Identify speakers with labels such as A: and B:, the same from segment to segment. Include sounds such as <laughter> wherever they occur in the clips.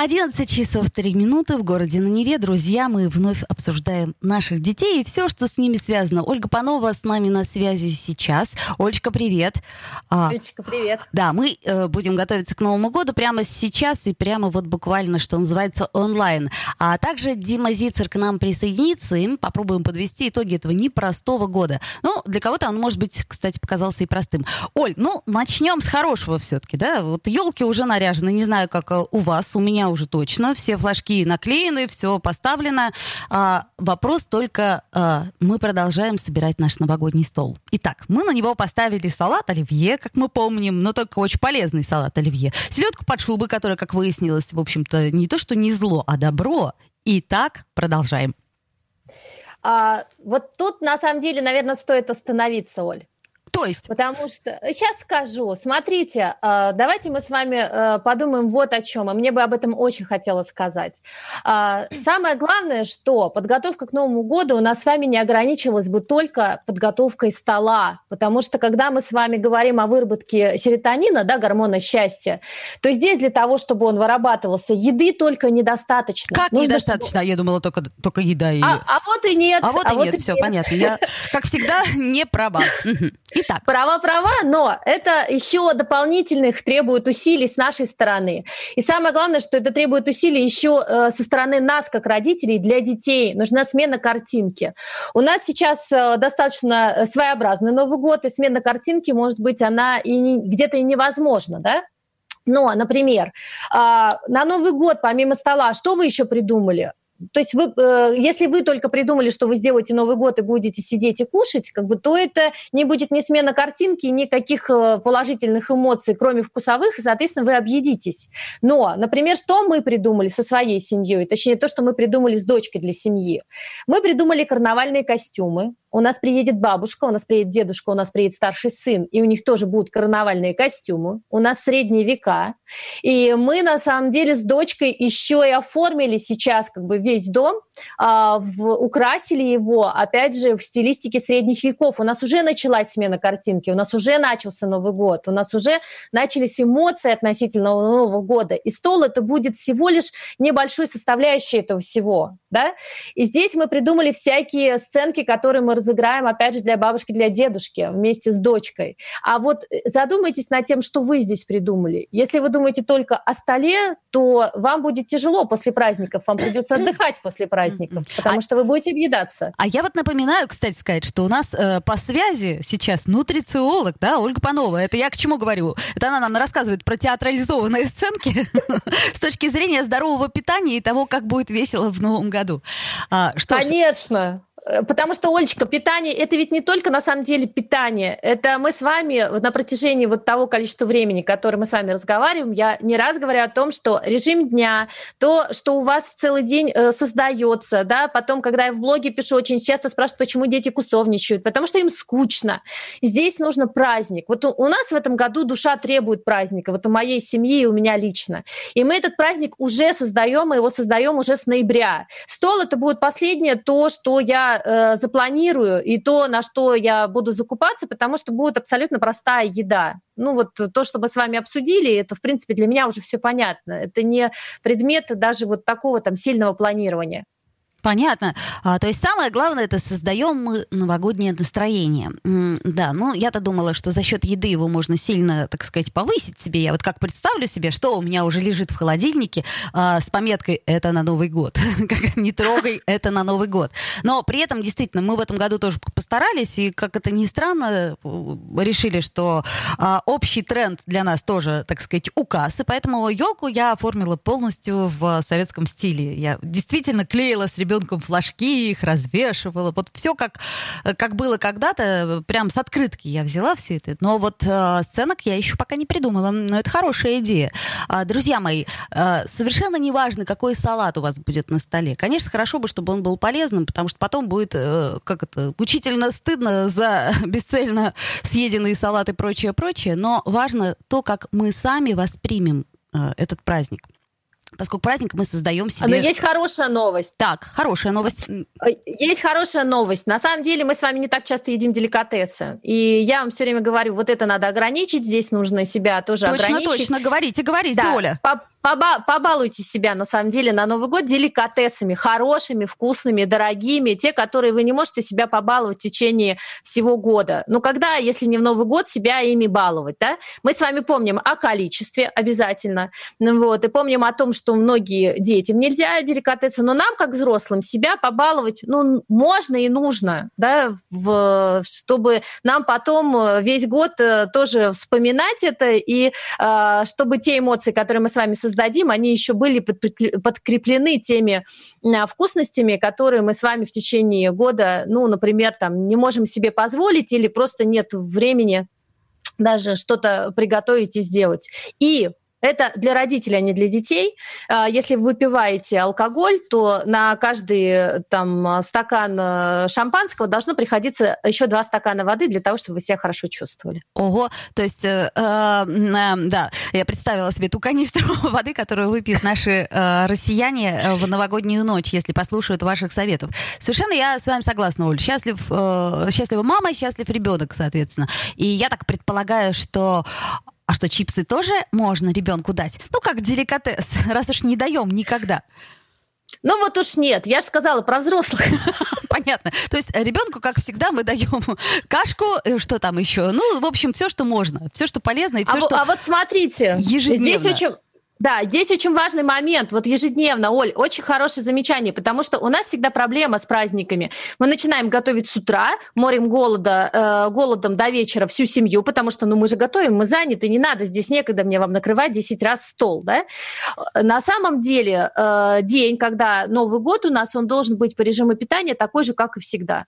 A: 11 часов 3 минуты в городе на Неве. Друзья, мы вновь обсуждаем наших детей и все, что с ними связано. Ольга Панова с нами на связи сейчас. Олечка, привет.
B: А, Олечка, привет.
A: Да, мы э, будем готовиться к Новому году прямо сейчас и прямо вот буквально, что называется, онлайн. А также Дима Зицер к нам присоединится, и мы попробуем подвести итоги этого непростого года. Ну, для кого-то он, может быть, кстати, показался и простым. Оль, ну, начнем с хорошего все-таки, да? Вот елки уже наряжены, не знаю, как э, у вас, у меня уже точно. Все флажки наклеены, все поставлено. А, вопрос только, а, мы продолжаем собирать наш новогодний стол. Итак, мы на него поставили салат оливье, как мы помним, но только очень полезный салат оливье. Селедку под шубой, которая, как выяснилось, в общем-то, не то, что не зло, а добро. Итак, продолжаем.
B: А, вот тут, на самом деле, наверное, стоит остановиться, Оль.
A: То есть?
B: Потому что, сейчас скажу, смотрите, э, давайте мы с вами э, подумаем вот о чем, и мне бы об этом очень хотелось сказать. Э, самое главное, что подготовка к Новому году у нас с вами не ограничивалась бы только подготовкой стола, потому что когда мы с вами говорим о выработке серотонина, да, гормона счастья, то здесь для того, чтобы он вырабатывался, еды только недостаточно.
A: Как Нужно, недостаточно? Чтобы... Я думала, только, только еда. И...
B: А, а вот и нет.
A: А вот а и вот нет, и все, нет. понятно. Я, как всегда, <laughs> не права.
B: Итак. Права-права, но это еще дополнительных требует усилий с нашей стороны. И самое главное, что это требует усилий еще э, со стороны нас, как родителей, для детей. Нужна смена картинки. У нас сейчас э, достаточно своеобразный Новый год, и смена картинки, может быть, она и где-то и невозможна, да? Но, например, э, на Новый год, помимо стола, что вы еще придумали? То есть вы, э, если вы только придумали, что вы сделаете Новый год и будете сидеть и кушать, как бы, то это не будет ни смена картинки, никаких э, положительных эмоций, кроме вкусовых, и, соответственно, вы объедитесь. Но, например, что мы придумали со своей семьей, точнее, то, что мы придумали с дочкой для семьи. Мы придумали карнавальные костюмы, у нас приедет бабушка, у нас приедет дедушка, у нас приедет старший сын, и у них тоже будут карнавальные костюмы. У нас средние века. И мы, на самом деле, с дочкой еще и оформили сейчас как бы весь дом, а, в, украсили его, опять же, в стилистике средних веков. У нас уже началась смена картинки, у нас уже начался Новый год, у нас уже начались эмоции относительно Нового года. И стол это будет всего лишь небольшой составляющей этого всего. Да? И здесь мы придумали всякие сценки, которые мы разыграем, опять же, для бабушки, для дедушки вместе с дочкой. А вот э, задумайтесь над тем, что вы здесь придумали. Если вы думаете только о столе, то вам будет тяжело после праздников, вам придется отдыхать после праздников, потому а, что вы будете объедаться.
A: А я вот напоминаю, кстати сказать, что у нас э, по связи сейчас нутрициолог, да, Ольга Панова. Это я к чему говорю? Это она нам рассказывает про театрализованные сценки <laughs> с точки зрения здорового питания и того, как будет весело в новом году.
B: А, Конечно. Э, потому что, Олечка, питание – это ведь не только на самом деле питание. Это мы с вами на протяжении вот того количества времени, которое мы с вами разговариваем, я не раз говорю о том, что режим дня, то, что у вас в целый день э, создается, да, потом, когда я в блоге пишу, очень часто спрашивают, почему дети кусовничают, потому что им скучно. Здесь нужно праздник. Вот у, у нас в этом году душа требует праздника, вот у моей семьи и у меня лично. И мы этот праздник уже создаем, мы его создаем уже с ноября. Стол – это будет последнее то, что я э, запланирую и то, на что я буду закупаться, потому что будет абсолютно простая еда. Ну вот то, что мы с вами обсудили, это, в принципе, для меня уже все понятно. Это не предмет даже вот такого там сильного планирования.
A: Понятно. А, то есть самое главное это создаем мы новогоднее настроение. М, да, ну я-то думала, что за счет еды его можно сильно, так сказать, повысить себе. Я вот как представлю себе, что у меня уже лежит в холодильнике а, с пометкой «это на Новый год». <laughs> как «не трогай, это на Новый год». Но при этом, действительно, мы в этом году тоже постарались, и, как это ни странно, решили, что а, общий тренд для нас тоже, так сказать, указ. И поэтому елку я оформила полностью в советском стиле. Я действительно клеила с ребятами ребенком флажки, их развешивала. Вот все как, как было когда-то, прям с открытки я взяла все это. Но вот э, сценок я еще пока не придумала. Но это хорошая идея. А, друзья мои, э, совершенно не важно, какой салат у вас будет на столе. Конечно, хорошо бы, чтобы он был полезным, потому что потом будет, э, как это, мучительно стыдно за <laughs> бесцельно съеденные салаты и прочее, прочее. Но важно то, как мы сами воспримем э, этот праздник. Поскольку праздник мы создаем себе...
B: Но есть хорошая новость.
A: Так, хорошая новость.
B: Есть хорошая новость. На самом деле мы с вами не так часто едим деликатесы. И я вам все время говорю, вот это надо ограничить, здесь нужно себя тоже
A: точно,
B: ограничить.
A: Точно, точно, говорите, говорите,
B: да.
A: Оля.
B: По Поба побалуйте себя, на самом деле, на Новый год деликатесами, хорошими, вкусными, дорогими, те, которые вы не можете себя побаловать в течение всего года. Ну, когда, если не в Новый год, себя ими баловать, да? Мы с вами помним о количестве обязательно, ну вот, и помним о том, что многие детям нельзя деликатесы, но нам, как взрослым, себя побаловать, ну, можно и нужно, да, в, чтобы нам потом э, весь год э, тоже вспоминать это, и э, чтобы те эмоции, которые мы с вами создаем, создадим, они еще были подкреплены теми а, вкусностями, которые мы с вами в течение года, ну, например, там, не можем себе позволить или просто нет времени даже что-то приготовить и сделать. И это для родителей, а не для детей. А, если вы выпиваете алкоголь, то на каждый там, стакан э, шампанского должно приходиться еще два стакана воды для того, чтобы вы себя хорошо чувствовали.
A: Ого, то есть, э, э, э, да, я представила себе ту канистру <laughs> воды, которую выпьют наши э, россияне э, в новогоднюю ночь, если послушают ваших советов. Совершенно я с вами согласна, Оль. Счастлив, э, счастлива мама, счастлив ребенок, соответственно. И я так предполагаю, что а что, чипсы тоже можно ребенку дать? Ну, как деликатес, <laughs> раз уж не даем никогда.
B: Ну вот уж нет, я же сказала про взрослых. <laughs>
A: Понятно. То есть ребенку, как всегда, мы даем <laughs> кашку, э, что там еще? Ну, в общем, все, что можно, все, что полезно и все,
B: а,
A: что
B: А вот смотрите,
A: ежедневно.
B: здесь очень да, здесь очень важный момент, вот ежедневно, Оль, очень хорошее замечание, потому что у нас всегда проблема с праздниками. Мы начинаем готовить с утра, морим голода, э, голодом до вечера всю семью, потому что, ну, мы же готовим, мы заняты, не надо, здесь некогда мне вам накрывать 10 раз стол, да. На самом деле э, день, когда Новый год у нас, он должен быть по режиму питания такой же, как и всегда.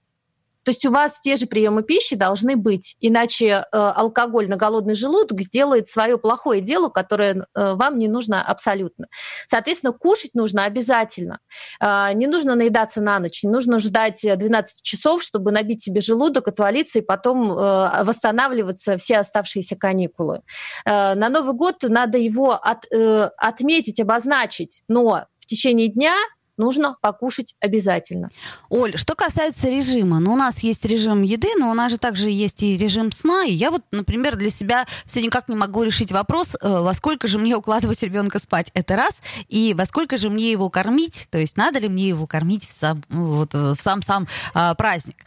B: То есть у вас те же приемы пищи должны быть, иначе э, алкоголь на голодный желудок сделает свое плохое дело, которое э, вам не нужно абсолютно. Соответственно, кушать нужно обязательно. Э, не нужно наедаться на ночь, не нужно ждать 12 часов, чтобы набить себе желудок, отвалиться и потом э, восстанавливаться все оставшиеся каникулы. Э, на Новый год надо его от, э, отметить, обозначить, но в течение дня нужно покушать обязательно.
A: Оль, что касается режима, ну, у нас есть режим еды, но у нас же также есть и режим сна. И я вот, например, для себя все никак не могу решить вопрос, э, во сколько же мне укладывать ребенка спать. Это раз. И во сколько же мне его кормить, то есть надо ли мне его кормить в сам, вот, в сам-сам а, праздник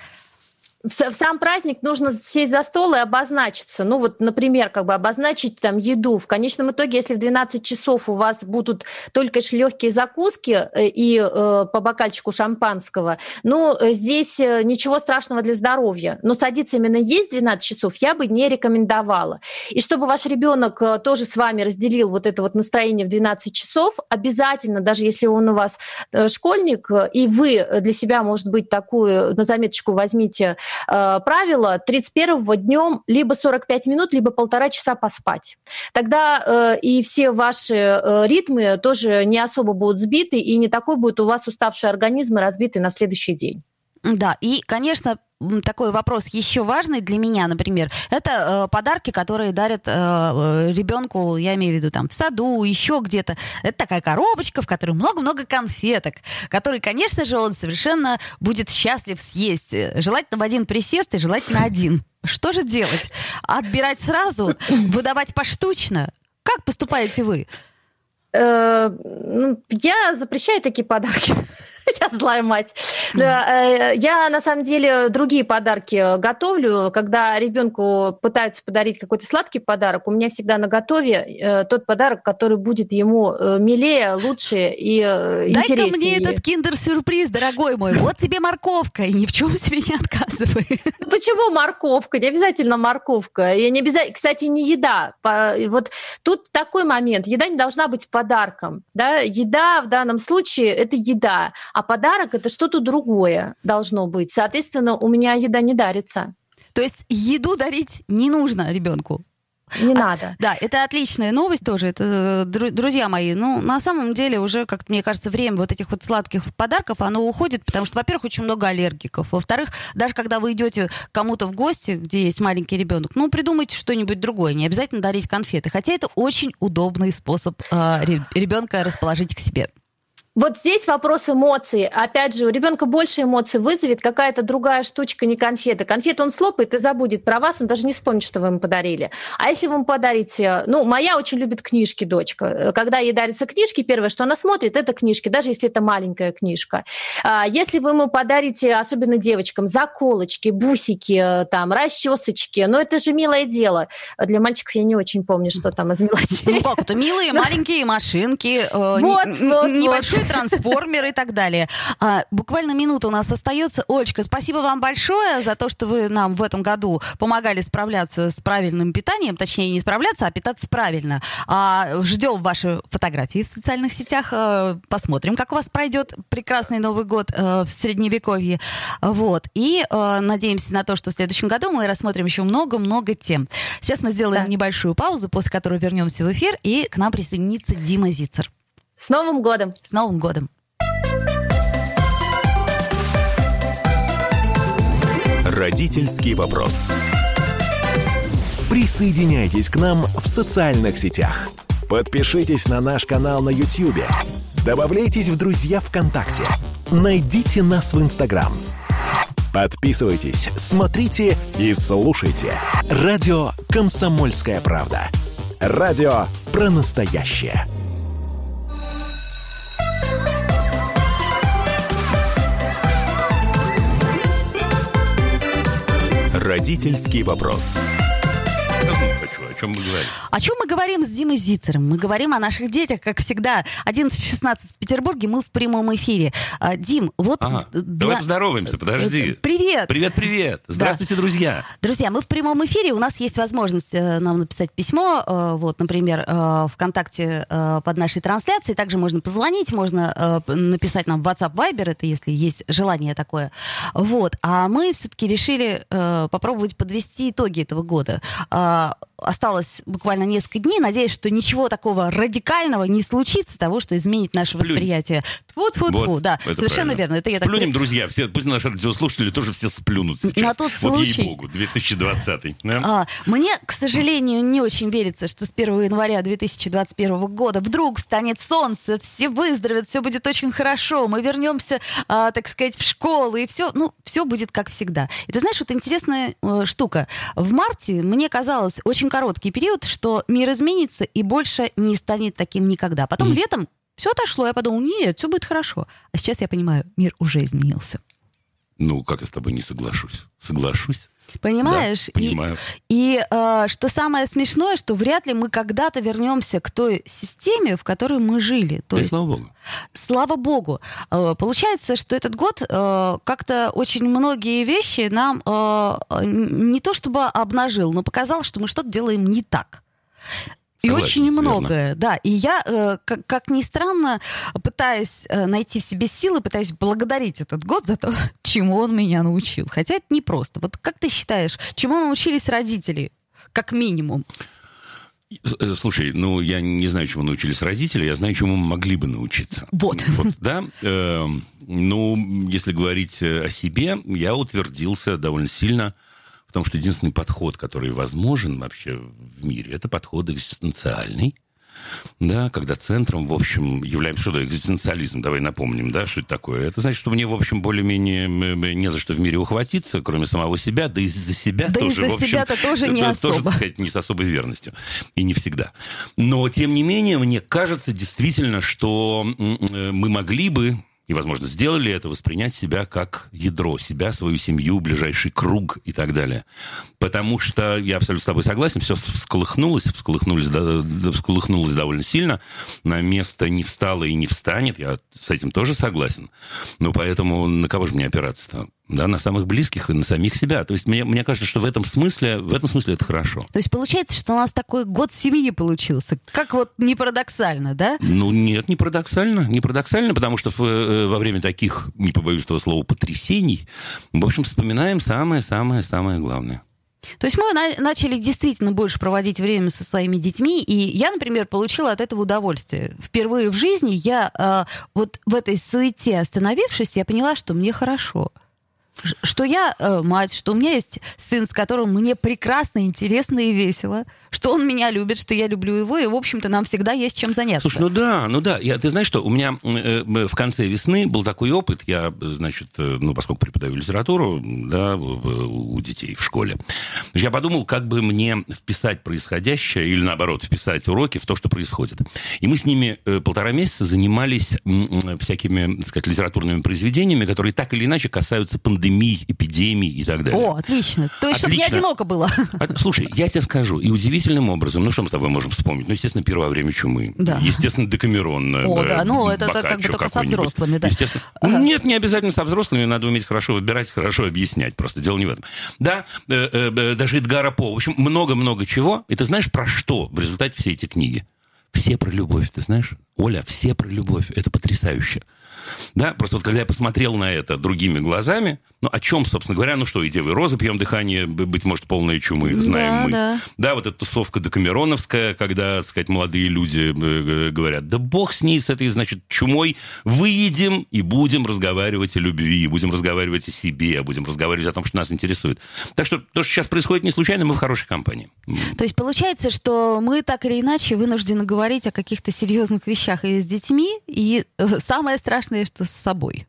B: в, сам праздник нужно сесть за стол и обозначиться. Ну вот, например, как бы обозначить там еду. В конечном итоге, если в 12 часов у вас будут только лишь легкие закуски э, и э, по бокальчику шампанского, ну э, здесь э, ничего страшного для здоровья. Но садиться именно есть 12 часов я бы не рекомендовала. И чтобы ваш ребенок тоже с вами разделил вот это вот настроение в 12 часов, обязательно, даже если он у вас школьник, и вы для себя, может быть, такую на заметочку возьмите э, правило 31-го днем либо 45 минут, либо полтора часа поспать. Тогда э, и все ваши э, ритмы тоже не особо будут сбиты, и не такой будет у вас уставший организм и разбитый на следующий день.
A: Да, и, конечно, такой вопрос еще важный для меня, например, это э, подарки, которые дарят э, э ребенку, я имею в виду там в саду, еще где-то. Это такая коробочка, в которой много-много конфеток, которые, конечно же, он совершенно будет счастлив съесть. Желательно в один присест и желательно один. Что же делать? Отбирать сразу, выдавать поштучно? Как поступаете вы?
B: Э, ну, я запрещаю такие подарки. <laughs> Я злая мать. Э, я на самом деле другие подарки готовлю. Когда ребенку пытаются подарить какой-то сладкий подарок, у меня всегда на готове э, тот подарок, который будет ему э, милее, лучше и интереснее.
A: Дай-ка мне этот киндер-сюрприз, дорогой мой. Вот тебе морковка, и ни в чем себе не отказывай.
B: Почему морковка? Не обязательно морковка. И не обязательно, кстати, не еда. Вот тут такой момент. Еда не должна быть подарком. Да? Еда в данном случае – это еда а подарок это что-то другое должно быть. Соответственно, у меня еда не дарится.
A: То есть еду дарить не нужно ребенку?
B: Не а, надо.
A: Да, это отличная новость тоже. Это, друзья мои, ну, на самом деле уже, как мне кажется, время вот этих вот сладких подарков, оно уходит, потому что, во-первых, очень много аллергиков. Во-вторых, даже когда вы идете кому-то в гости, где есть маленький ребенок, ну, придумайте что-нибудь другое. Не обязательно дарить конфеты. Хотя это очень удобный способ э, ребенка расположить к себе.
B: Вот здесь вопрос эмоций. Опять же, у ребенка больше эмоций вызовет какая-то другая штучка, не конфеты. Конфеты он слопает и забудет про вас, он даже не вспомнит, что вы ему подарили. А если вы ему подарите... Ну, моя очень любит книжки, дочка. Когда ей дарятся книжки, первое, что она смотрит, это книжки, даже если это маленькая книжка. А если вы ему подарите, особенно девочкам, заколочки, бусики, там, расчесочки, ну, это же милое дело. Для мальчиков я не очень помню, что там из мелочей.
A: Ну, как это? Милые <laughs> маленькие машинки, э, вот, вот, небольшой трансформер и так далее. А, буквально минута у нас остается. Олечка, спасибо вам большое за то, что вы нам в этом году помогали справляться с правильным питанием, точнее не справляться, а питаться правильно. А, ждем ваши фотографии в социальных сетях, а, посмотрим, как у вас пройдет прекрасный Новый год а, в Средневековье. Вот. И а, надеемся на то, что в следующем году мы рассмотрим еще много-много тем. Сейчас мы сделаем да. небольшую паузу, после которой вернемся в эфир, и к нам присоединится Дима Зицер.
B: С Новым годом!
A: С Новым годом!
C: Родительский вопрос. Присоединяйтесь к нам в социальных сетях. Подпишитесь на наш канал на YouTube. Добавляйтесь в друзья ВКонтакте. Найдите нас в Инстаграм. Подписывайтесь, смотрите и слушайте. Радио «Комсомольская правда». Радио про настоящее. Родительский вопрос
A: чем мы говорим? О чем мы говорим с Димой Зицером? Мы говорим о наших детях, как всегда. 11.16 в Петербурге, мы в прямом эфире. А, Дим, вот...
D: Ага, для... Давай поздороваемся, подожди.
A: Привет!
D: Привет, привет! Здравствуйте, да. друзья!
A: Друзья, мы в прямом эфире, у нас есть возможность э, нам написать письмо, э, вот, например, э, ВКонтакте под нашей трансляцией, также можно позвонить, можно написать нам в WhatsApp Viber, это если есть желание такое. Вот, а мы все-таки решили попробовать подвести итоги этого года а, осталось буквально несколько дней. Надеюсь, что ничего такого радикального не случится, того, что изменит наше Сплюнь. восприятие. Вот, вот, вот, да, совершенно правильно. верно.
D: Это я Сплюнем, так... друзья, все, пусть наши радиослушатели тоже все сплюнут сейчас.
A: На тот вот случай...
D: ей-богу, 2020. Да?
A: А, мне, к сожалению, не очень верится, что с 1 января 2021 года вдруг станет солнце, все выздоровеют, все будет очень хорошо, мы вернемся, а, так сказать, в школу, и все, ну, все будет как всегда. И ты знаешь, вот интересная э, штука. В марте мне казалось очень короткий период, что мир изменится и больше не станет таким никогда. Потом mm. летом все отошло, я подумал, нет, все будет хорошо. А сейчас я понимаю, мир уже изменился.
D: Ну, как я с тобой не соглашусь? Соглашусь.
A: Понимаешь?
D: Да, понимаю.
A: И, и э, что самое смешное, что вряд ли мы когда-то вернемся к той системе, в которой мы жили.
D: То и есть, слава богу.
A: Слава богу. Э, получается, что этот год э, как-то очень многие вещи нам э, не то чтобы обнажил, но показал, что мы что-то делаем не так. И Согласен, очень многое, верно. да. И я, э, как, как ни странно, пытаясь э, найти в себе силы, пытаюсь благодарить этот год за то, <laughs> чему он меня научил. Хотя это непросто. Вот как ты считаешь, чему научились родители, как минимум?
D: Э, слушай, ну я не знаю, чему научились родители, я знаю, чему мы могли бы научиться.
A: Вот. <laughs>
D: вот да. Э, ну, если говорить о себе, я утвердился довольно сильно Потому что единственный подход, который возможен вообще в мире, это подход экзистенциальный. Да, когда центром, в общем, являемся... Что такое экзистенциализм? Давай напомним, да, что это такое. Это значит, что мне, в общем, более-менее не за что в мире ухватиться, кроме самого себя, да и за себя
A: да
D: тоже,
A: и за себя-то тоже <laughs> не особо.
D: Тоже, так сказать, не с особой верностью. И не всегда. Но, тем не менее, мне кажется действительно, что э, мы могли бы и, возможно, сделали это, воспринять себя как ядро, себя, свою семью, ближайший круг и так далее. Потому что, я абсолютно с тобой согласен, все всколыхнулось, всколыхнулось, всколыхнулось довольно сильно, на место не встало и не встанет, я с этим тоже согласен. Но поэтому на кого же мне опираться-то? Да, на самых близких и на самих себя. То есть мне, мне кажется, что в этом смысле, в этом смысле это хорошо.
A: То есть получается, что у нас такой год семьи получился. Как вот не парадоксально, да?
D: Ну нет, не парадоксально. Не парадоксально, потому что в, э, во время таких, не побоюсь этого слова, потрясений, в общем, вспоминаем самое-самое-самое главное.
A: То есть мы на- начали действительно больше проводить время со своими детьми, и я, например, получила от этого удовольствие. Впервые в жизни я э, вот в этой суете остановившись, я поняла, что мне хорошо. Что я э, мать, что у меня есть сын, с которым мне прекрасно, интересно и весело, что он меня любит, что я люблю его, и, в общем-то, нам всегда есть чем заняться.
D: Слушай, ну да, ну да. Я, ты знаешь что, у меня э, э, в конце весны был такой опыт. Я, значит, э, ну, поскольку преподаю литературу, да, в- у детей в школе, я подумал, как бы мне вписать происходящее, или наоборот, вписать уроки в то, что происходит. И мы с ними э, полтора месяца занимались м, всякими, так сказать, литературными произведениями, которые так или иначе касаются пандемий, эпидемий и так далее.
A: О, отлично. То есть, чтобы не
D: Отлично.
A: одиноко было.
D: А, Слушай, я тебе скажу, и удивительным образом, ну что мы с тобой можем вспомнить? Ну, естественно, первое время чумы.
A: Да.
D: Естественно, Декамерон.
A: О,
D: э,
A: да, ну, это как бы только со взрослыми, да.
D: Естественно. Ну, Нет, не обязательно со взрослыми, надо уметь хорошо выбирать, хорошо объяснять просто. Дело не в этом. Да, э, даже Эдгара По. В общем, много-много чего. И ты знаешь, про что в результате все эти книги? Все про любовь, ты знаешь? Оля, все про любовь. Это потрясающе. Да, просто вот когда я посмотрел на это другими глазами, ну, о чем, собственно говоря, ну что, и Девы Розы пьем дыхание, быть может, полной чумы, знаем
A: Да,
D: мы.
A: да.
D: Да, вот эта тусовка декамероновская, когда, так сказать, молодые люди э, говорят, да бог с ней, с этой, значит, чумой, выедем и будем разговаривать о любви, будем разговаривать о себе, будем разговаривать о том, что нас интересует. Так что то, что сейчас происходит, не случайно, мы в хорошей компании.
A: То есть получается, что мы так или иначе вынуждены говорить о каких-то серьезных вещах и с детьми, и э, самое страшное, что с собой.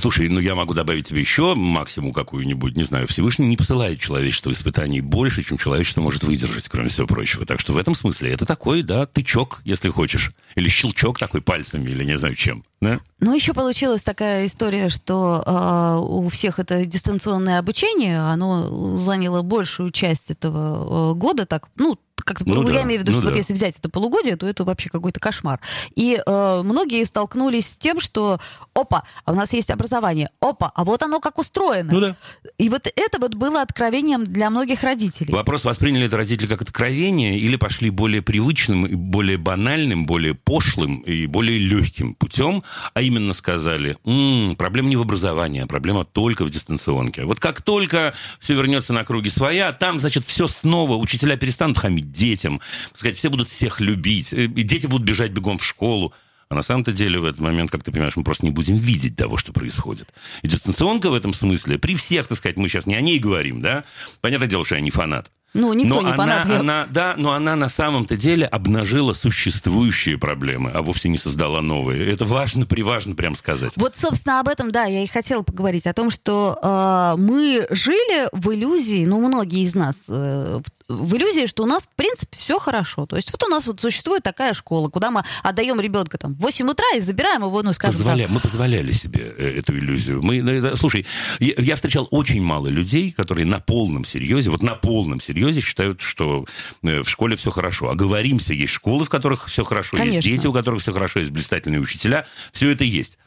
D: Слушай, ну я могу добавить тебе еще максимум какую-нибудь, не знаю, Всевышний не посылает человечеству испытаний больше, чем человечество может выдержать, кроме всего прочего. Так что в этом смысле это такой, да, тычок, если хочешь. Или щелчок такой пальцами, или не знаю чем. Да?
A: Ну, еще получилась такая история, что э, у всех это дистанционное обучение, оно заняло большую часть этого э, года, так, ну, как
D: Ну
A: я
D: да,
A: имею в виду,
D: ну
A: что вот
D: да.
A: если взять это полугодие, то это вообще какой-то кошмар. И э, многие столкнулись с тем, что, опа, а у нас есть образование, опа, а вот оно как устроено.
D: Ну да.
A: И вот это вот было откровением для многих родителей.
D: Вопрос, восприняли это родители как откровение или пошли более привычным, и более банальным, более пошлым и более легким путем, а именно сказали, «М, проблема не в образовании, а проблема только в дистанционке. Вот как только все вернется на круги своя, там, значит, все снова, учителя перестанут хамить детям, сказать, все будут всех любить, э, и дети будут бежать бегом в школу. А на самом-то деле в этот момент, как ты понимаешь, мы просто не будем видеть того, что происходит. И дистанционка в этом смысле, при всех, так сказать, мы сейчас не о ней говорим, да? Понятное дело, что я не фанат.
A: Ну, никто
D: но
A: не
D: она,
A: фанат. Я-
D: она, да, но она на самом-то деле обнажила существующие проблемы, а вовсе не создала новые. Это важно, приважно прям сказать.
A: Вот, собственно, об этом, да, я и хотела поговорить. О том, что э, мы жили в иллюзии, ну, многие из нас, э, в, в иллюзии, что у нас, в принципе, все хорошо. То есть вот у нас вот существует такая школа, куда мы отдаем ребенка там в 8 утра и забираем его, ну, скажем
D: Позволя-
A: так.
D: Мы позволяли себе э, эту иллюзию. Мы, ну, слушай, я, встречал очень мало людей, которые на полном серьезе, вот на полном серьезе считают, что э, в школе все хорошо. Оговоримся, есть школы, в которых все хорошо, есть
A: Конечно.
D: дети, у которых все хорошо, есть блистательные учителя. Все это есть.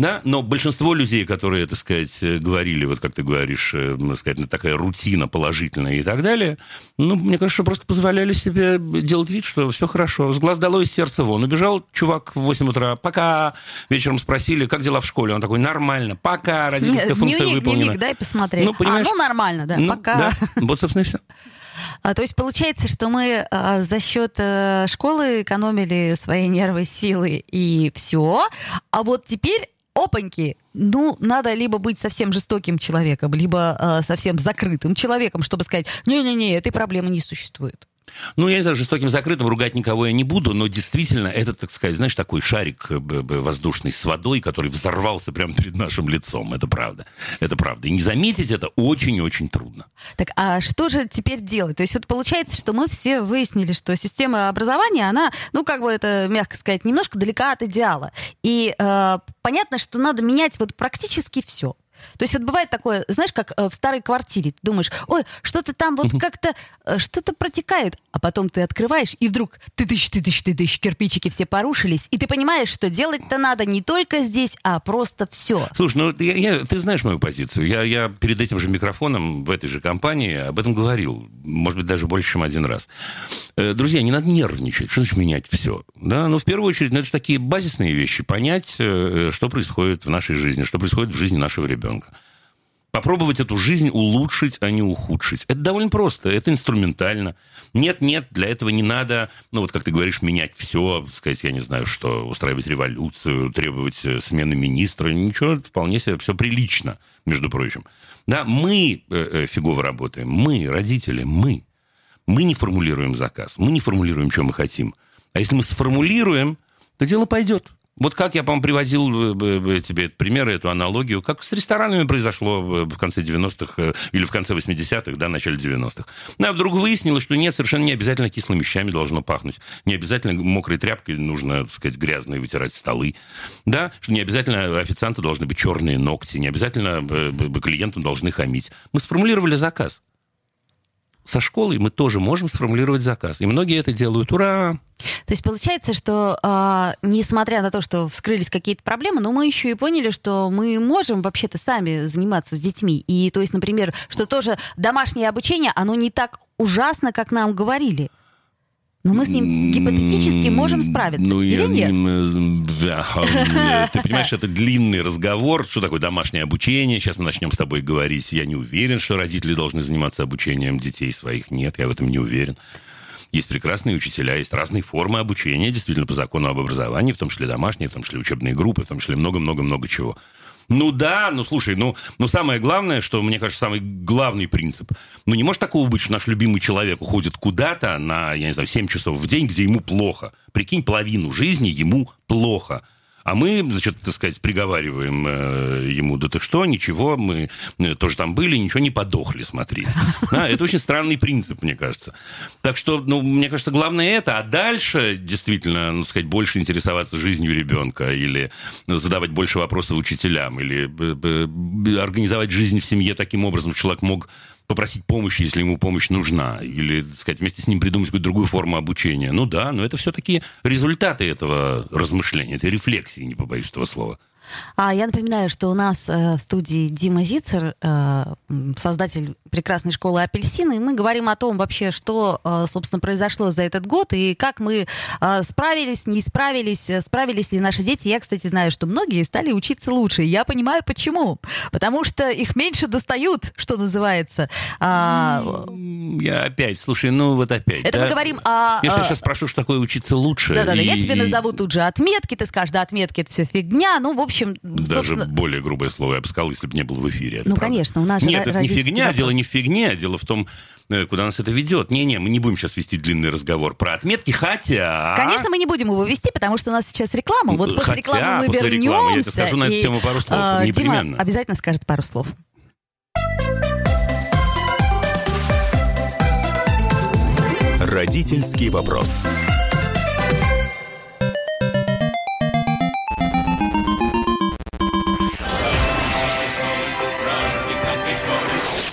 D: Да, но большинство людей, которые, так сказать, э, говорили, вот как ты говоришь, э, так сказать, ну, такая рутина положительная и так далее, ну, мне кажется, что просто позволяли себе делать вид, что все хорошо. С глаз долой, из сердца вон. Убежал чувак в 8 утра, пока. Вечером спросили, как дела в школе? Он такой, нормально, пока, родительская
A: Нет,
D: функция
A: дневник,
D: выполнена.
A: дневник, дай посмотреть.
D: Ну, понимаешь?
A: а, ну, нормально, да,
D: Ну,
A: пока.
D: да. Вот, собственно, и все.
A: А, то есть получается, что мы а, за счет э, школы экономили свои нервы, силы и все. А вот теперь опаньки, ну, надо либо быть совсем жестоким человеком, либо э, совсем закрытым человеком, чтобы сказать, не-не-не, этой проблемы не существует.
D: Ну, я не знаю, жестоким закрытым ругать никого я не буду, но действительно, это, так сказать, знаешь, такой шарик э, воздушный с водой, который взорвался прямо перед нашим лицом. Это правда. Это правда. И не заметить это очень-очень трудно.
A: Так, а что же теперь делать? То есть вот получается, что мы все выяснили, что система образования, она, ну, как бы это, мягко сказать, немножко далека от идеала. И э, понятно, что надо менять вот практически все. То есть вот бывает такое, знаешь, как э, в старой квартире, ты думаешь, ой, что-то там вот как-то, э, что-то протекает, а потом ты открываешь, и вдруг ты тысяч, ты тысяч, ты тысяч, кирпичики все порушились, и ты понимаешь, что делать-то надо не только здесь, а просто все.
D: Слушай, ну я, я, ты знаешь мою позицию. Я, я перед этим же микрофоном в этой же компании об этом говорил. Может быть, даже больше, чем один раз. Э, друзья, не надо нервничать. Что значит менять все? Да, ну, в первую очередь, ну, это же такие базисные вещи. Понять, что происходит в нашей жизни, что происходит в жизни нашего ребенка. Попробовать эту жизнь улучшить, а не ухудшить. Это довольно просто, это инструментально. Нет, нет, для этого не надо, ну вот как ты говоришь, менять все, сказать, я не знаю, что, устраивать революцию, требовать э, смены министра, ничего, вполне себе все прилично, между прочим. Да, мы э, э, фигово работаем, мы, родители, мы. Мы не формулируем заказ, мы не формулируем, что мы хотим. А если мы сформулируем, то дело пойдет. Вот как я, по-моему, приводил э, э, тебе пример, эту аналогию, как с ресторанами произошло в конце 90-х э, или в конце 80-х, да, начале 90-х. Ну, а вдруг выяснилось, что нет, совершенно не обязательно кислыми вещами должно пахнуть. Не обязательно мокрой тряпкой нужно, так сказать, грязные вытирать столы. Да, что не обязательно официанты должны быть черные ногти, не обязательно клиентам должны хамить. Мы сформулировали заказ со школой мы тоже можем сформулировать заказ. И многие это делают. Ура!
A: То есть получается, что э, несмотря на то, что вскрылись какие-то проблемы, но мы еще и поняли, что мы можем вообще-то сами заниматься с детьми. И то есть, например, что тоже домашнее обучение, оно не так ужасно, как нам говорили. Но мы с ним гипотетически можем справиться. Ну, или я, нет?
D: Да, <laughs> ты понимаешь, это длинный разговор. Что такое домашнее обучение? Сейчас мы начнем с тобой говорить. Я не уверен, что родители должны заниматься обучением детей своих. Нет, я в этом не уверен. Есть прекрасные учителя, есть разные формы обучения, действительно, по закону об образовании, в том числе домашние, в том числе учебные группы, в том числе много-много-много чего. Ну да, ну слушай, ну, ну самое главное, что, мне кажется, самый главный принцип. Ну не может такого быть, что наш любимый человек уходит куда-то на, я не знаю, 7 часов в день, где ему плохо. Прикинь, половину жизни ему плохо. А мы, значит, так сказать, приговариваем э, ему, да ты что, ничего, мы э, тоже там были, ничего не подохли, смотри. <laughs> Да, это очень странный принцип, мне кажется. Так что, ну, мне кажется, главное это, а дальше, действительно, ну, сказать, больше интересоваться жизнью ребенка или задавать больше вопросов учителям, или э, организовать жизнь в семье таким образом, чтобы человек мог попросить помощи, если ему помощь нужна, или, так сказать, вместе с ним придумать какую-то другую форму обучения. Ну да, но это все-таки результаты этого размышления, этой рефлексии, не побоюсь этого слова.
A: А я напоминаю, что у нас э, в студии Дима Зицер, э, создатель прекрасной школы «Апельсины», и мы говорим о том вообще, что, э, собственно, произошло за этот год, и как мы э, справились, не справились, э, справились ли наши дети. Я, кстати, знаю, что многие стали учиться лучше. Я понимаю, почему. Потому что их меньше достают, что называется. А...
D: Я опять, слушай, ну вот опять.
A: Это
D: да?
A: мы говорим о...
D: Если я сейчас спрошу, что такое учиться лучше.
A: Да-да-да,
D: и...
A: я тебе назову тут же отметки, ты скажешь, да, отметки это все фигня. Ну, в общем,
D: Даже собственно... более грубое слово я бы сказал, если бы не был в эфире.
A: ну, правда. конечно, у нас
D: Нет, это не фигня, вопрос. дело не в фигне, а дело в том, э, куда нас это ведет. Не-не, мы не будем сейчас вести длинный разговор про отметки, хотя...
A: Конечно, мы не будем его вести, потому что у нас сейчас реклама. Вот после хотя, рекламы мы после вернемся. Рекламы, я тебе
D: скажу на эту тему пару слов, э, непременно.
A: Дима обязательно скажет пару слов.
C: Родительский вопрос.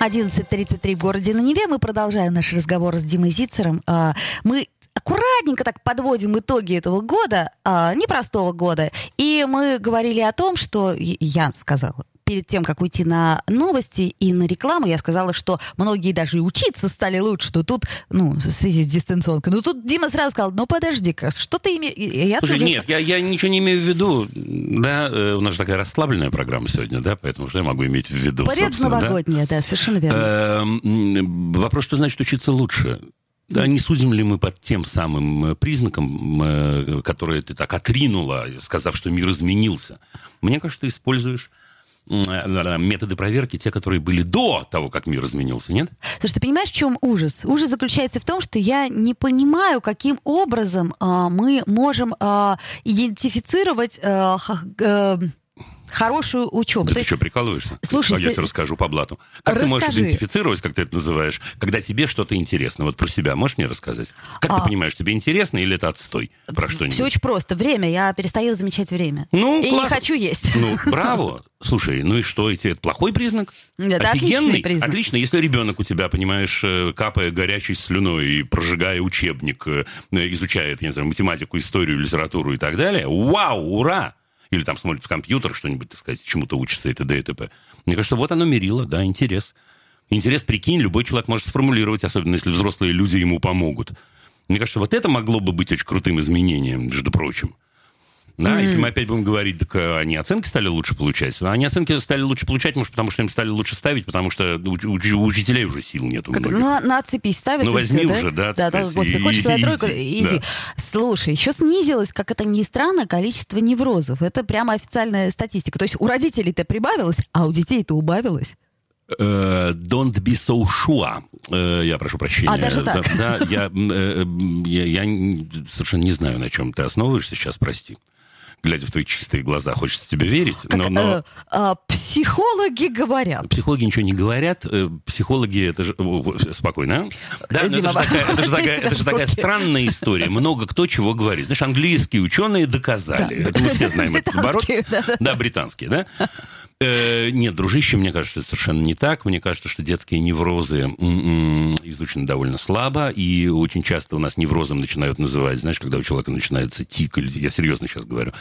A: 11.33 в городе на Неве. Мы продолжаем наш разговор с Димой Зицером. А, мы аккуратненько так подводим итоги этого года, а, непростого года. И мы говорили о том, что я сказала, перед тем, как уйти на новости и на рекламу, я сказала, что многие даже и учиться стали лучше, что тут, ну, в связи с дистанционкой. Ну, тут Дима сразу сказал, ну, подожди-ка, что ты имеешь...
D: Слушай, тоже... нет, я, я ничего не имею в виду. Да, э, у нас же такая расслабленная программа сегодня, да, поэтому что я могу иметь в виду,
A: Порядок новогодняя, да? да, совершенно верно.
D: Эм, вопрос, что значит учиться лучше? Да, не судим ли мы под тем самым э, признаком, э, который ты так отринула, сказав, что мир изменился? Мне кажется, ты используешь методы проверки, те, которые были до того, как мир изменился, нет?
A: Слушай, ты понимаешь, в чем ужас? Ужас заключается в том, что я не понимаю, каким образом а, мы можем а, идентифицировать а, х- э, хорошую учебу.
D: Да ты
A: есть-
D: что, прикалываешься?
A: Слушай,
D: А я тебе расскажу по блату. Как ты можешь
A: Расскажи.
D: идентифицировать, как ты это называешь, когда тебе что-то интересно? Вот про себя можешь мне рассказать? Как ты
A: А.
D: понимаешь, тебе интересно или это отстой? Про что-нибудь?
A: Все очень просто. Время. Я перестаю замечать время.
D: Ну,
A: и не
D: классно.
A: хочу есть.
D: Ну, <laughs> браво. Слушай, ну и что, это плохой признак?
A: Это отличный
D: Офигенный?
A: признак.
D: Отлично, если ребенок у тебя, понимаешь, э, капая горячей слюной и прожигая учебник, э, э, изучает, я не знаю, математику, историю, литературу и так далее, вау, ура! Или там смотрит в компьютер что-нибудь, так сказать, чему-то учится и т.д. и т.п. Мне кажется, вот оно мерило, да, интерес. Интерес, прикинь, любой человек может сформулировать, особенно если взрослые люди ему помогут. Мне кажется, вот это могло бы быть очень крутым изменением, между прочим. Да, если мы опять будем говорить, так э, они оценки стали лучше получать. Они оценки стали лучше получать, может, потому что им стали лучше ставить, потому что у, уч- у учителей уже сил нет у
A: Как,
D: многих.
A: ну, на, цепи ставят.
D: Ну, возьми
A: всё,
D: уже, да,
A: Да, да, господи, хочешь
D: и-
A: тройка,
D: иди,
A: иди.
D: да.
A: Слушай, еще снизилось, как это ни странно, количество неврозов. Это прямо официальная статистика. То есть у родителей-то прибавилось, а у детей-то убавилось.
D: Э, Don't be so sure. Э, Я прошу прощения.
A: А, даже так?
D: За- Да, я, я, я совершенно не знаю, на чем ты основываешься сейчас, прости. Глядя в твои чистые глаза, хочется тебе верить,
A: Как,
D: но... но...
A: э, а, психологи говорят.
D: Психологи ничего не говорят. э, Психологи это же спокойно. а? Да, но
A: Дима,
D: это, же такая, это, же <laughs> такая, это же такая странная история. Много кто чего говорит. Знаешь, английские ученые доказали.
A: Да,
D: это мы все знаем этот оборот. <laughs> Да, британские, да? Э, нет, дружище, мне кажется, это совершенно не так. Мне кажется, что детские неврозы м-м, изучены довольно слабо, и очень часто у нас неврозом начинают называть, знаешь, когда у человека начинается тик, или я серьезно сейчас говорю,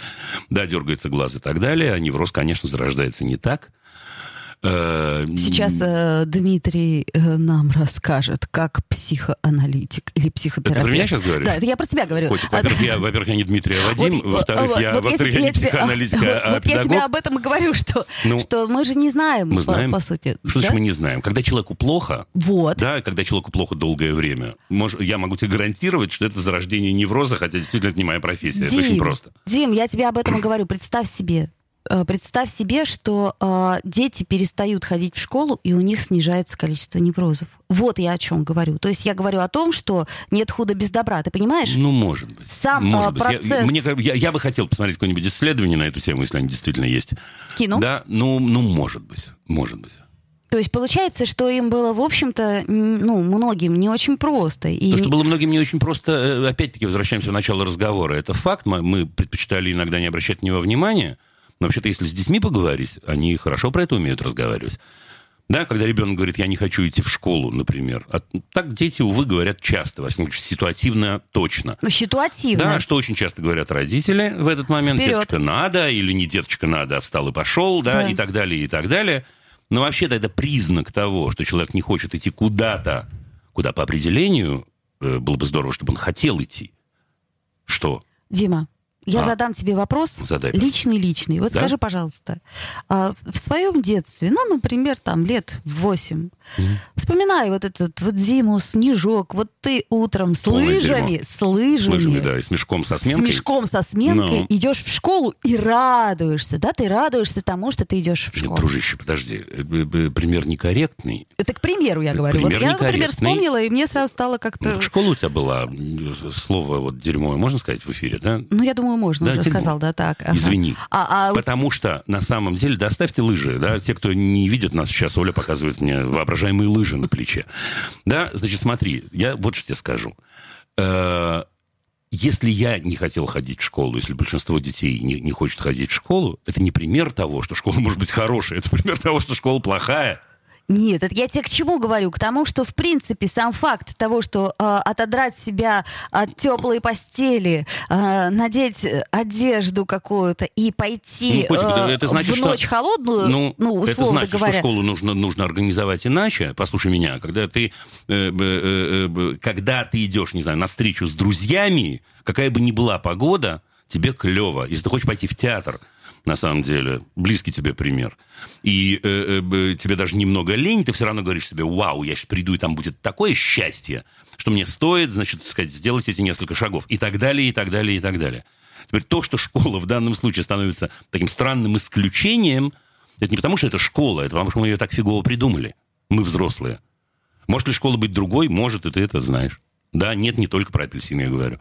D: да, дергается глаз и так далее, а невроз, конечно, зарождается не так. Э,
A: Сейчас э, Дмитрий э, нам расскажет, как психоаналитик или психотерапевт.
D: Это про меня сейчас говоришь?
A: Да, это я про тебя говорю.
D: Во-первых, я, во-первых, я не Дмитрий, а Вадим.
A: Вот,
D: во-вторых,
A: вот,
D: я,
A: вот
D: во-вторых, я, не психоаналитик, а
A: вот я тебе об этом и говорю, что,
D: Ну,
A: что мы же не знаем,
D: Мы
A: по,
D: знаем.
A: по сути.
D: Что
A: да?
D: значит мы не знаем? Когда человеку плохо,
A: Вот.
D: да, когда человеку плохо долгое время, мож- я могу тебе гарантировать, что это зарождение невроза, хотя действительно это не моя профессия. это очень просто.
A: Дим, я тебе об этом и говорю. Представь себе, представь себе, что э, дети перестают ходить в школу, и у них снижается количество неврозов. Вот я о чем говорю. То есть я говорю о том, что нет худа без добра. Ты понимаешь?
D: Ну, может быть.
A: Сам,
D: может
A: а,
D: быть. Я-
A: процесс-
D: мне я, я бы хотел посмотреть какое-нибудь исследование на эту тему, если они действительно есть.
A: Кино.
D: Да, ну, ну, может быть. Может быть.
A: То есть получается, что им было, в общем-то, ну, многим не очень просто. И...
D: То, что было многим не очень просто, э, опять-таки, возвращаемся в начало разговора. Это факт, мы предпочитали иногда не обращать на него внимания, но вообще-то, если с детьми поговорить, они хорошо про это умеют разговаривать. Да, когда ребенок говорит, я не хочу идти в школу, например. А так дети, увы, говорят часто, во всяком случае, ситуативно точно.
A: Ну, ситуативно.
D: Да, что очень часто говорят родители в этот момент.
A: Вперед.
D: Деточка надо, или не деточка надо, а встал и пошел, да,
A: Да.
D: и так далее, и так далее. Но вообще-то это признак того, что человек не хочет идти куда-то, куда по определению э, было бы здорово, чтобы он хотел идти. Что?
A: Дима, я
D: А.
A: задам тебе вопрос.
D: Задай.
A: Личный-личный. Вот
D: Да?
A: скажи, пожалуйста, а, в своем детстве, ну, например, там лет восемь, вспоминай вот этот вот зиму, снежок, вот ты утром с
D: Полное
A: лыжами,
D: дерьмо.
A: с лыжами,
D: Лыжами, да, и с мешком со
A: с
D: сменкой.
A: мешком со сменкой
D: Ну.
A: идешь в школу и радуешься, да, ты радуешься тому, что ты идешь в
D: Нет,
A: школу.
D: дружище, подожди, э, э, э, пример некорректный.
A: Это к примеру я
D: Это
A: говорю. Вот
D: пример
A: я, например, вспомнила, и мне сразу стало как-то...
D: Ну, школа у тебя была, слово вот дерьмо, можно сказать в эфире, да?
A: Ну, я думаю, можно,
D: Да,
A: уже сказал, да, так. ага.
D: Извини.
A: А, а
D: Потому что на самом деле, да, оставьте лыжи, да, те, кто не видит нас сейчас, Оля показывает мне воображаемые лыжи на плече. Да, значит, смотри, я вот что тебе скажу. Э, Если я не хотел ходить в школу, если большинство детей не, не хочет ходить в школу, это не пример того, что школа <laughs> может быть хорошая, это пример того, что школа плохая.
A: Нет, это я тебе к чему говорю? К тому, что, в принципе, сам факт того, что э, отодрать себя от теплой постели, э, надеть одежду какую-то и пойти
D: Ну, Котик,
A: э,
D: это значит,
A: в
D: что-
A: ночь холодную, ну,
D: Ну, это
A: условно
D: значит,
A: говоря.
D: что школу нужно, нужно организовать иначе. Послушай меня, когда ты, э, э, э, когда ты идешь, не знаю, на встречу с друзьями, какая бы ни была погода, тебе клево. Если ты хочешь пойти в театр, на самом деле, близкий тебе пример, и э, э, тебе даже немного лень, ты все равно говоришь себе, вау, я сейчас приду, и там будет такое счастье, что мне стоит, значит, сказать, сделать эти несколько шагов, и так далее, и так далее, и так далее. Теперь то, что школа в данном случае становится таким странным исключением, Это не потому, что это школа, это потому, что мы ее так фигово придумали. Мы взрослые. Может ли школа быть другой? Может, и ты это знаешь. Да, нет, не только про апельсины я говорю.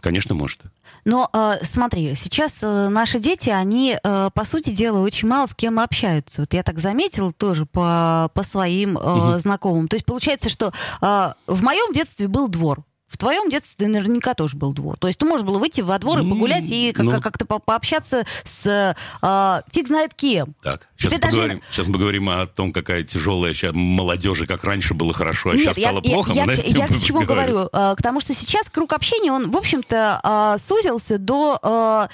D: Конечно, может.
A: Но э, смотри, сейчас э, наши дети, они, э, по сути дела, очень мало с кем общаются. Вот я так заметила тоже по, по своим э, угу. знакомым. То есть получается, что э, в моем детстве был двор. В твоем детстве наверняка тоже был двор. То есть ты можешь было выйти во двор и погулять, и как-
D: ну.
A: как-то по- пообщаться с э, фиг знает кем.
D: Так, сейчас,
A: Ты
D: мы
A: даже-
D: поговорим, сейчас мы поговорим о том, какая тяжелая сейчас молодежи, как раньше было хорошо, а сейчас
A: я,
D: стало
A: я-
D: плохо.
A: я,
D: мы тему
A: я к чему говорю? Э, К тому, что сейчас круг общения, он, в общем-то, э, сузился до э,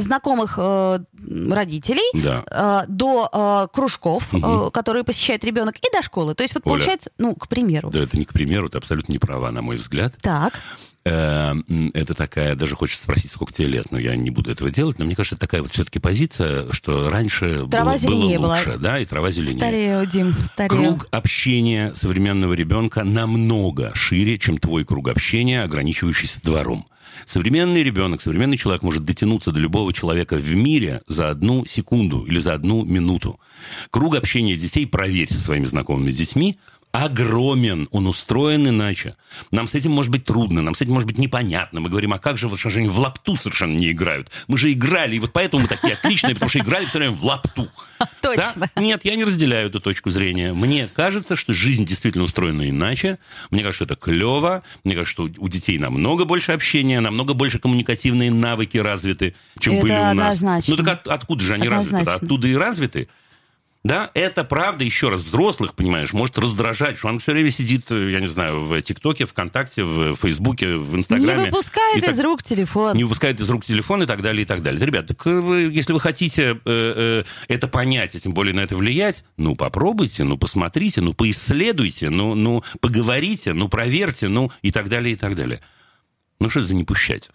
A: знакомых э, родителей,
D: Да.
A: э, до э, кружков,
D: Мгм.
A: э, которые посещает ребенок, и до школы. То есть вот
D: Оля.
A: получается, ну, к примеру.
D: Да, это не к примеру, ты абсолютно не права, на мой взгляд.
A: Так.
D: Э, м, Это такая, даже хочется спросить, сколько тебе лет, но я не буду этого делать, но мне кажется, это такая вот все-таки позиция, что раньше
A: Трава
D: было, было
A: была.
D: лучше, да, и трава зеленее.
A: Старею, Дим, старею.
D: Круг общения современного ребенка намного шире, чем твой круг общения, ограничивающийся двором. Современный ребенок, современный человек может дотянуться до любого человека в мире за одну секунду или за одну минуту. Круг общения детей, проверь со своими знакомыми детьми, огромен, он устроен иначе. Нам с этим может быть трудно, нам с этим может быть непонятно. Мы говорим, а как же, вот что же они в лапту совершенно не играют? Мы же играли, и вот поэтому мы такие отличные, потому что играли все время в лапту. <laughs>
A: Точно.
D: Да? Нет, я не разделяю эту точку зрения. Мне кажется, что жизнь действительно устроена иначе. Мне кажется, что это клево. Мне кажется, что у детей намного больше общения, намного больше коммуникативные навыки развиты, чем
A: Это
D: были у нас.
A: однозначно.
D: Ну так от- откуда же они развиты?
A: Однозначно.
D: Оттуда и развиты. Да, это правда, еще раз, взрослых, понимаешь, может раздражать, что он все время сидит, я не знаю, в ТикТоке, ВКонтакте, в Фейсбуке, в Инстаграме.
A: Не выпускает
D: так-
A: из рук телефон.
D: не выпускает из рук телефон и так далее, и так далее. Да, ребят, так э, вы, если вы хотите э, э, это понять, и тем более на это влиять, ну, попробуйте, ну, посмотрите, ну, поисследуйте, ну, ну, поговорите, ну, проверьте, ну, и так далее, и так далее. Ну, что это за не пущать?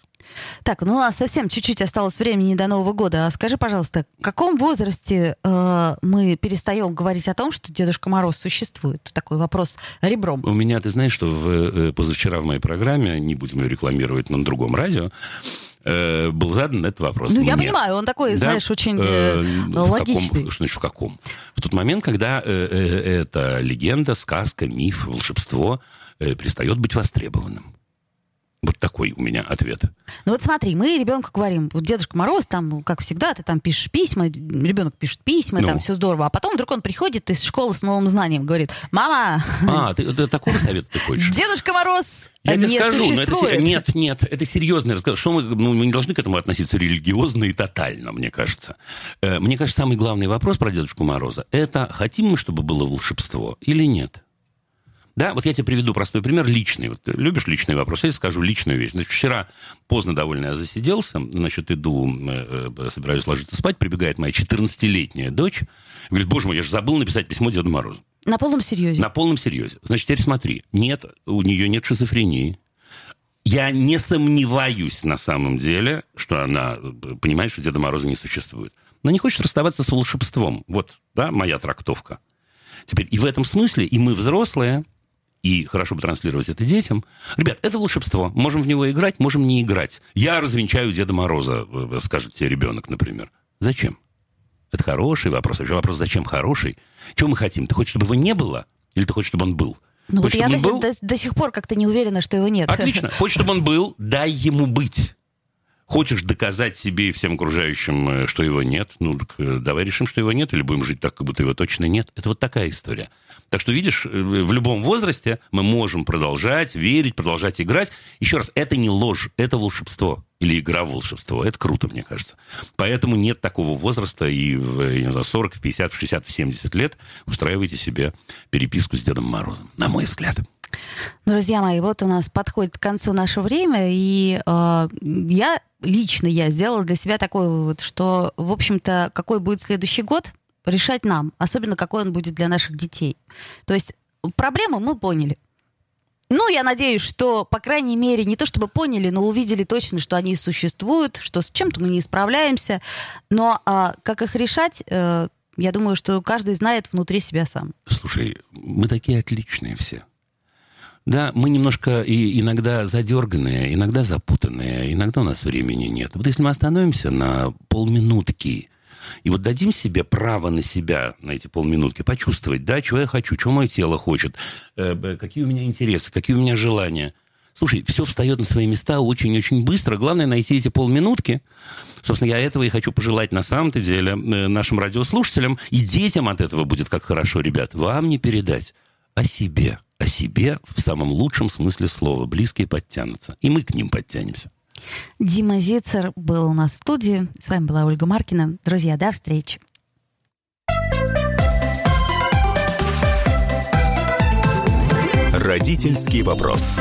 A: Так, ну а совсем чуть-чуть осталось времени до Нового года. А скажи, пожалуйста, в каком возрасте э, мы перестаем говорить о том, что Дедушка Мороз существует? Такой вопрос ребром.
D: У меня, ты знаешь, что в, э, позавчера в моей программе, не будем ее рекламировать, но на другом радио, э, был задан этот вопрос.
A: Ну, я
D: мне.
A: понимаю, он такой,
D: Да?
A: знаешь, очень э,
D: Э, в каком-
A: логичный.
D: что значит в каком? В тот момент, когда э, э, эта легенда, сказка, миф, волшебство э, перестает быть востребованным. Вот такой у меня ответ.
A: Ну вот смотри, мы ребенку говорим, вот Дедушка Мороз, там, как всегда, ты там пишешь письма, ребенок пишет письма,
D: Ну.
A: там все здорово. А потом вдруг он приходит из школы с новым знанием, говорит, мама,
D: А, ты, ты такого совета ты хочешь?
A: Дедушка Мороз
D: Я
A: не
D: тебе скажу, но это,
A: существует.
D: нет, нет, это серьезный разговор. Что мы, ну, мы не должны к этому относиться религиозно и тотально, мне кажется. Э, Мне кажется, самый главный вопрос про Дедушку Мороза – это хотим мы, чтобы было волшебство или нет? Да, вот я тебе приведу простой пример, личный. Вот любишь личный вопрос? Я скажу личную вещь. Значит, вчера поздно довольно я засиделся, значит, иду, э, э, собираюсь ложиться спать, прибегает моя 14-летняя дочь, говорит, боже мой, я же забыл написать письмо Деду Морозу.
A: На полном серьезе.
D: На полном серьезе. Значит, теперь смотри. Нет, у нее нет шизофрении. Я не сомневаюсь на самом деле, что она э, понимает, что Деда Мороза не существует. Она не хочет расставаться с волшебством. Вот, да, моя трактовка. Теперь и в этом смысле, и мы взрослые, и хорошо бы транслировать это детям. Ребят, это волшебство. Можем в него играть, можем не играть. Я развенчаю Деда Мороза, э, скажет тебе ребенок, например. Зачем? Это хороший вопрос. Вообще вопрос, зачем хороший? Чего мы хотим? Ты хочешь, чтобы его не было? Или ты хочешь, чтобы он был?
A: Ну вот
D: Хочешь,
A: я
D: чтобы
A: до,
D: был?
A: до- до сих пор как-то не уверена, что его нет.
D: Отлично. <laughs> Хочешь, чтобы он был? Дай ему быть. Хочешь доказать себе и всем окружающим, э, что его нет? Ну, э, давай решим, что его нет, или будем жить так, как будто его точно нет. Это вот такая история. Так что, видишь, э, в любом возрасте мы можем продолжать верить, продолжать играть. Еще раз, это не ложь, это волшебство. Или игра в волшебство. Это круто, мне кажется. Поэтому нет такого возраста и в э, не знаю, 40, в 50, в 60, в 70 лет устраивайте себе переписку с Дедом Морозом. На мой взгляд.
A: Друзья мои, вот у нас подходит к концу наше время, и э, я лично я сделала для себя такой вывод, что, в общем-то, какой будет следующий год, решать нам, особенно какой он будет для наших детей. То есть проблему мы поняли. Ну, я надеюсь, что, по крайней мере, не то чтобы поняли, но увидели точно, что они существуют, что с чем-то мы не справляемся. Но а, как их решать, э, я думаю, что каждый знает внутри себя сам.
D: Слушай, мы такие отличные все. Да, мы немножко и иногда задерганные, иногда запутанные, иногда у нас времени нет. Вот если мы остановимся на полминутки, И вот дадим себе право на себя, на эти полминутки, почувствовать, да, чего я хочу, чего мое тело хочет, э, какие у меня интересы, какие у меня желания. Слушай, все встает на свои места очень-очень быстро. Главное найти эти полминутки. Собственно, я этого и хочу пожелать на самом-то деле э, нашим радиослушателям. И детям от этого будет как хорошо, ребят. Вам не передать о себе. О себе в самом лучшем смысле слова. Близкие подтянутся. И мы к ним подтянемся.
A: Дима Зицер был у нас в студии. С вами была Ольга Маркина. Друзья, до встречи.
C: Родительский вопрос.